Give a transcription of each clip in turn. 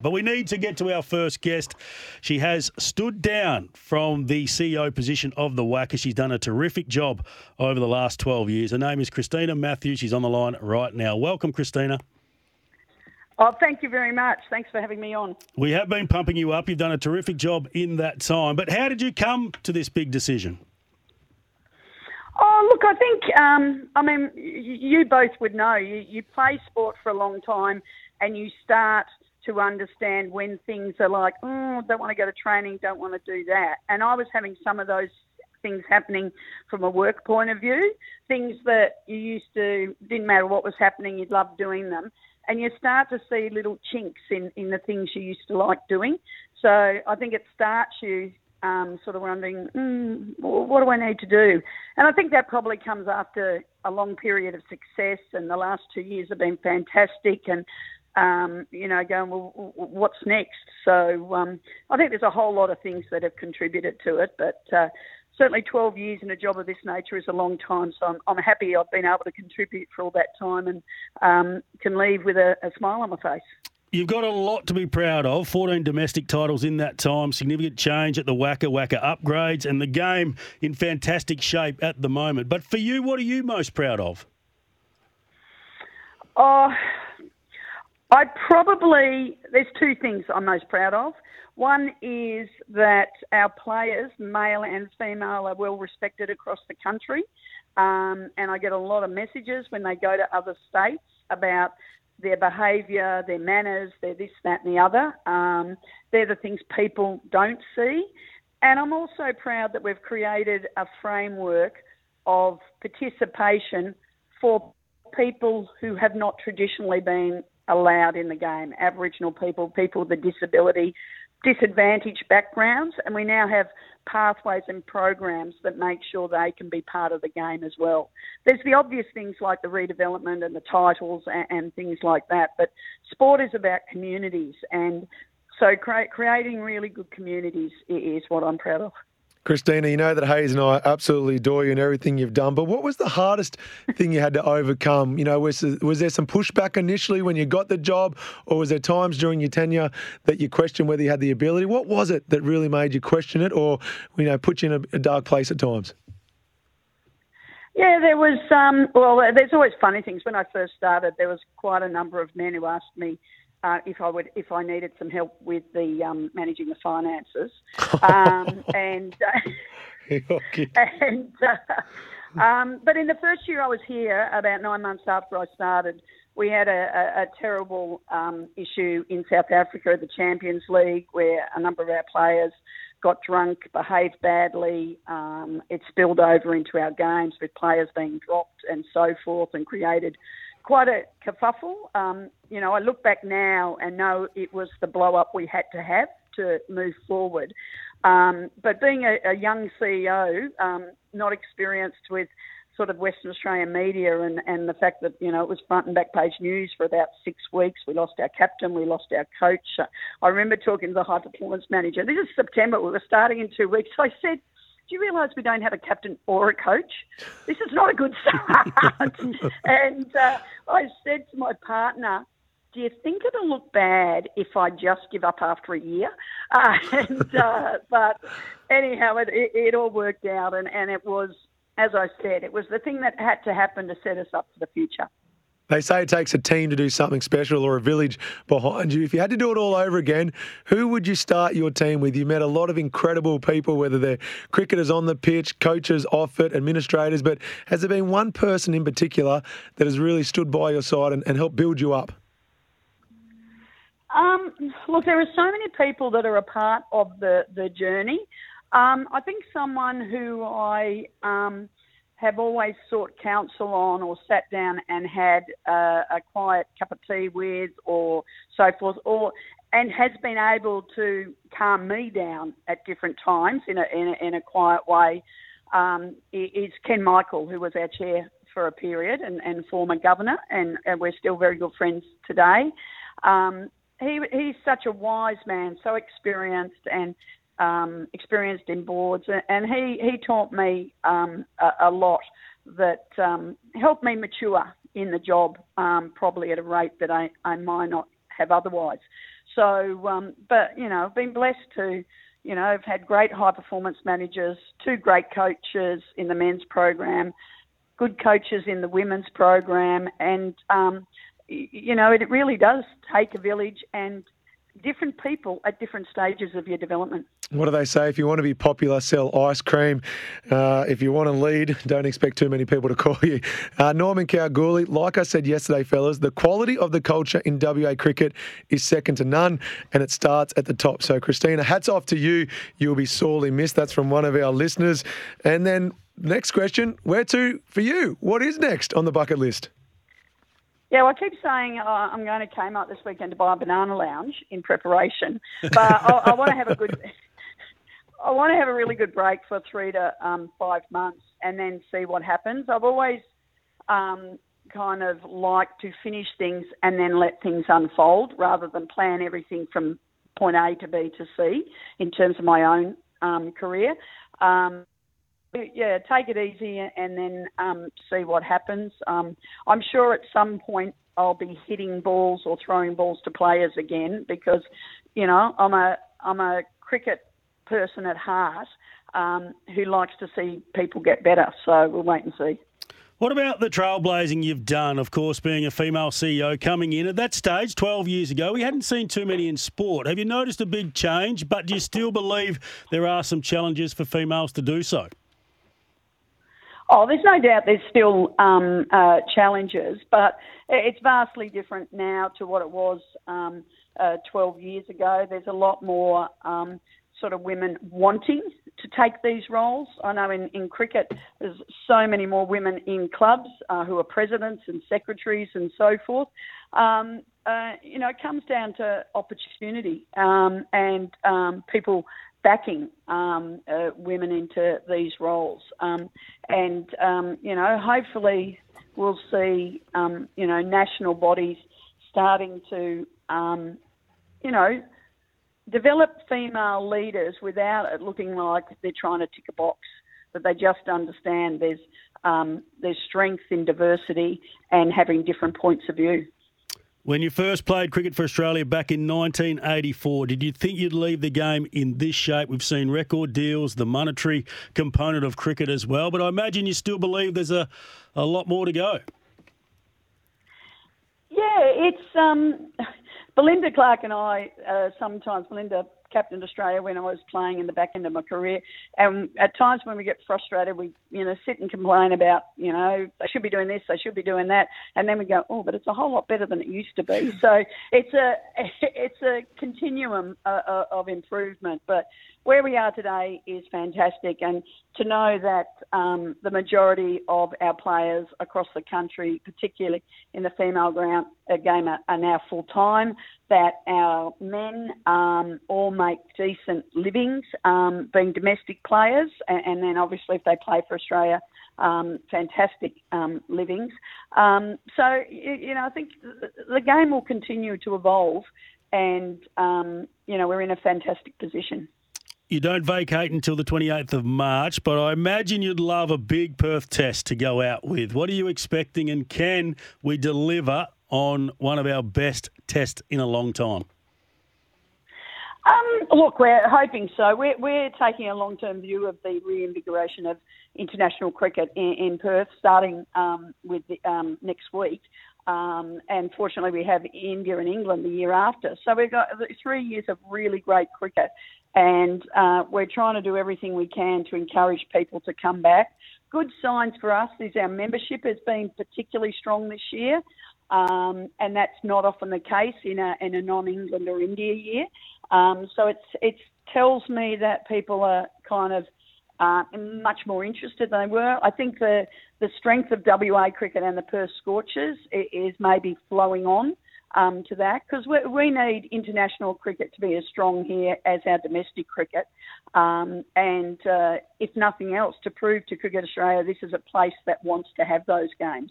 But we need to get to our first guest. She has stood down from the CEO position of the WACA. She's done a terrific job over the last 12 years. Her name is Christina Matthews. She's on the line right now. Welcome, Christina. Oh, thank you very much. Thanks for having me on. We have been pumping you up. You've done a terrific job in that time. But how did you come to this big decision? Oh, look, I think, um, I mean, you both would know. You, you play sport for a long time and you start to understand when things are like, oh, don't want to go to training, don't want to do that. And I was having some of those things happening from a work point of view, things that you used to, didn't matter what was happening, you'd love doing them. And you start to see little chinks in, in the things you used to like doing. So I think it starts you um, sort of wondering, mm, what do I need to do? And I think that probably comes after a long period of success, and the last two years have been fantastic. And um, you know, going, well, what's next? So um, I think there's a whole lot of things that have contributed to it, but uh, certainly 12 years in a job of this nature is a long time. So I'm, I'm happy I've been able to contribute for all that time and um, can leave with a, a smile on my face. You've got a lot to be proud of. 14 domestic titles in that time, significant change at the WACA, WACA upgrades, and the game in fantastic shape at the moment. But for you, what are you most proud of? Oh, I probably, there's two things I'm most proud of. One is that our players, male and female, are well respected across the country. Um, and I get a lot of messages when they go to other states about their behaviour, their manners, their this, that, and the other. Um, they're the things people don't see. And I'm also proud that we've created a framework of participation for people who have not traditionally been allowed in the game Aboriginal people, people with a disability, disadvantaged backgrounds, and we now have pathways and programs that make sure they can be part of the game as well. There's the obvious things like the redevelopment and the titles and, and things like that, but sport is about communities, and so cre- creating really good communities is what I'm proud of. Christina, you know that Hase and I absolutely adore you and everything you've done, but what was the hardest thing you had to overcome? You know, was, was there some pushback initially when you got the job, or was there times during your tenure that you questioned whether you had the ability? What was it that really made you question it, or, you know, put you in a, a dark place at times? Yeah, there was. Um, well, there's always funny things. When I first started, there was quite a number of men who asked me uh, if I would if I needed some help with the um, managing the finances, um, and uh, and uh, um, but in the first year I was here, about nine months after I started, we had a, a, a terrible um, issue in South Africa the Champions League where a number of our players got drunk, behaved badly. Um, it spilled over into our games with players being dropped and so forth, and created quite a kerfuffle. Um, you know, I look back now and know it was the blow up we had to have to move forward. Um, but being a, a young CEO, um, not experienced with sort of Western Australian media and, and the fact that, you know, it was front and back page news for about six weeks. We lost our captain, we lost our coach. I remember talking to the high performance manager. This is September, we were starting in two weeks. I said, do you realise we don't have a captain or a coach? This is not a good start. and uh, I said to my partner, do you think it'll look bad if I just give up after a year? Uh, and, uh, but anyhow, it, it, it all worked out, and, and it was, as I said, it was the thing that had to happen to set us up for the future. They say it takes a team to do something special or a village behind you. If you had to do it all over again, who would you start your team with? You met a lot of incredible people, whether they're cricketers on the pitch, coaches off it, administrators, but has there been one person in particular that has really stood by your side and, and helped build you up? Um, look, there are so many people that are a part of the, the journey. Um, I think someone who I um, have always sought counsel on or sat down and had uh, a quiet cup of tea with or so forth, or and has been able to calm me down at different times in a, in a, in a quiet way um, is Ken Michael, who was our chair for a period and, and former governor, and, and, we're still very good friends today. Um, he, he's such a wise man, so experienced and um, experienced in boards, and he, he taught me um, a, a, lot that um, helped me mature in the job, um, probably at a rate that I, I might not have otherwise. So, um, but you know, I've been blessed to, you know, I've had great high performance managers, two great coaches in the men's program, good coaches in the women's program, and um, you know, it really does take a village and different people at different stages of your development. What do they say? If you want to be popular, sell ice cream. Uh, if you want to lead, don't expect too many people to call you. Uh, Norman Cowgooley, like I said yesterday, fellas, the quality of the culture in WA cricket is second to none, and it starts at the top. So, Christina, hats off to you. You'll be sorely missed. That's from one of our listeners. And then, next question where to for you? What is next on the bucket list? Yeah, well, I keep saying uh, I'm going to Kmart this weekend to buy a banana lounge in preparation, but I, I want to have a good. I want to have a really good break for three to um, five months and then see what happens. I've always um, kind of liked to finish things and then let things unfold rather than plan everything from point A to B to C in terms of my own um, career. Um, yeah, take it easy and then um, see what happens. Um, I'm sure at some point I'll be hitting balls or throwing balls to players again because, you know, I'm a I'm a cricket person at heart um, who likes to see people get better. So we'll wait and see. What about the trailblazing you've done? Of course, being a female CEO coming in at that stage 12 years ago, we hadn't seen too many in sport. Have you noticed a big change? But do you still believe there are some challenges for females to do so? Oh, there's no doubt there's still um, uh, challenges, but it's vastly different now to what it was um, uh, 12 years ago. There's a lot more um, sort of women wanting to take these roles. I know in, in cricket, there's so many more women in clubs uh, who are presidents and secretaries and so forth. Um, uh, you know, it comes down to opportunity um, and um, people backing um, uh, women into these roles. Um, and, um, you know, hopefully we'll see, you know, national bodies starting to, you know, develop female leaders without it looking like they're trying to tick a box. That they just understand there's um, there's strength in diversity and having different points of view. When you first played cricket for Australia back in 1984, did you think you'd leave the game in this shape? We've seen record deals, the monetary component of cricket as well, but I imagine you still believe there's a, a lot more to go. Yeah, it's um, Belinda Clark and I uh, sometimes, Belinda captained Australia when I was playing in the back end of my career. And at times when we get frustrated, we, you know, sit and complain about, you know, they should be doing this, they should be doing that. And then we go, oh, but it's a whole lot better than it used to be. So it's a, it's a continuum uh, uh, of improvement. But where we are today is fantastic. And to know that um, the majority of our players across the country, particularly in the female ground, uh, game, are, are now full time, that our men um, all make decent livings um, being domestic players, and, and, then obviously if they play for Australia, um, fantastic um, livings. Um, so, you, you, know, I think the game will continue to evolve, and, um, you know, we're in a fantastic position. You don't vacate until the 28th of March, but I imagine you'd love a big Perth test to go out with. What are you expecting, and can we deliver on one of our best tests in a long time? Um, look, we're hoping so. We're, we're taking a long term view of the reinvigoration of international cricket in, in Perth, starting um, with the, um, next week. Um, and fortunately, we have India and England the year after. So we've got three years of really great cricket, and uh, we're trying to do everything we can to encourage people to come back. Good signs for us is our membership has been particularly strong this year. Um, and that's not often the case in a, in a non-England or India year. Um, so it's it tells me that people are kind of uh, much more interested than they were. I think the the strength of WA cricket and the Perth Scorchers is maybe flowing on um, to that because we, we, need international cricket to be as strong here as our domestic cricket. Um, and uh, if nothing else, to prove to Cricket Australia this is a place that wants to have those games.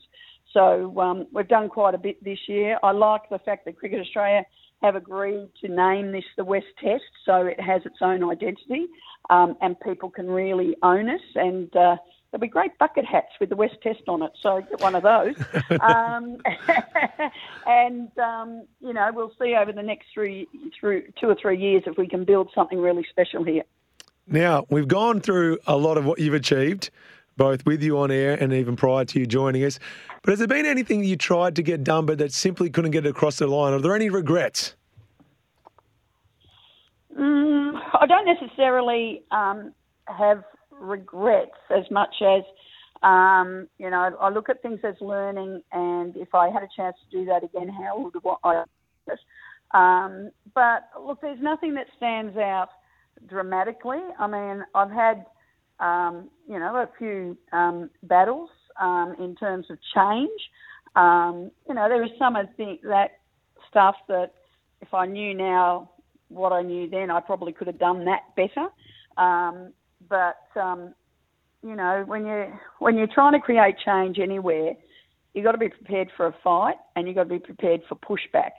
So um, we've done quite a bit this year. I like the fact that Cricket Australia have agreed to name this the West Test, so it has its own identity, um, and people can really own it. And uh, there'll be great bucket hats with the West Test on it, so get one of those. um, and um, you know, we'll see over the next three, through two or three years if we can build something really special here. Now we've gone through a lot of what you've achieved both with you on air and even prior to you joining us. But has there been anything you tried to get done but that simply couldn't get across the line? Are there any regrets? Mm, I don't necessarily um, have regrets as much as, um, you know, I look at things as learning, and if I had a chance to do that again, how would I? Um, but look, there's nothing that stands out dramatically. I mean, I've had um, you know, a few um, battles um, in terms of change. Um, you know, there is some of that stuff that if I knew now what I knew then, I probably could have done that better. Um, but um, you know, when you when you're trying to create change anywhere, you've got to be prepared for a fight and you've got to be prepared for pushback.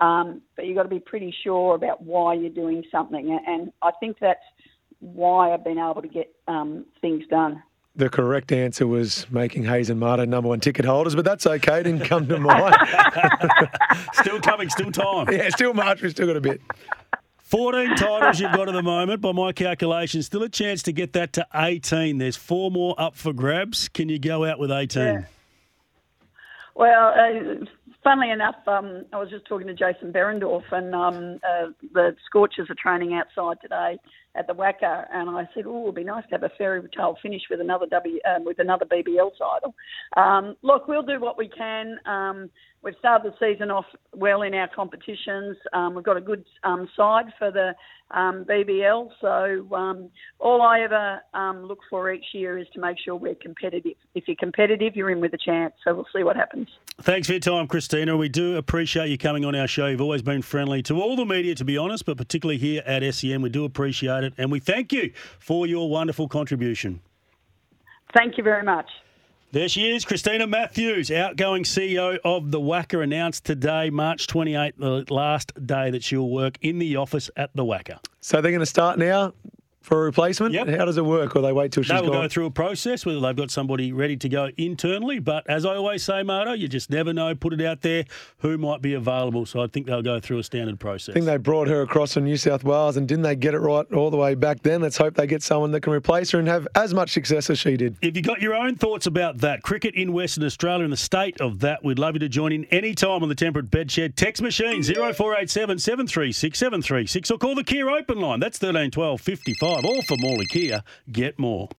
Um, but you've got to be pretty sure about why you're doing something. And I think that's why I've been able to get um, things done. The correct answer was making Hase and Marto number one ticket holders, but that's okay. Didn't come to mind. still coming, still time. Yeah, still March. We've still got a bit. 14 titles you've got at the moment, by my calculation. Still a chance to get that to 18. There's four more up for grabs. Can you go out with 18? Yeah. Well, uh, funnily enough, um, I was just talking to Jason Behrendorff, and um, uh, the Scorchers are training outside today at the WACA, and I said, "Oh, it'd be nice to have a fairy tale finish with another W um, with another BBL title." Um, look, we'll do what we can. Um, we've started the season off well in our competitions. Um, we've got a good um, side for the um, BBL, so all I ever look for each year is to make sure we're competitive. If you're competitive, you're in with a chance. So we'll see what happens. Thanks for your time, Christina. We do appreciate you coming on our show. You've always been friendly to all the media, to be honest, but particularly here at SEN, We do appreciate it, and we thank you for your wonderful contribution. Thank you very much. There she is, Christina Matthews, outgoing CEO of the WACA, announced today, March 28th, the last day that she'll work in the office at the WACA. So they're going to start now for a replacement? Yep. How does it work? Or they wait till she's they will gone? go through a process whether they've got somebody ready to go internally. But as I always say, Marto, you just never know. Put it out there who might be available. So I think they'll go through a standard process. I think they brought her across from New South Wales and didn't they get it right all the way back then? Let's hope they get someone that can replace her and have as much success as she did. If you've got your own thoughts about that, cricket in Western Australia and the state of that, we'd love you to join in any time on the Temperate Bedshed. Text machine 0487 736 736 or call the Kia Open line. That's 13 12 55. All for Morley Kia. Get more.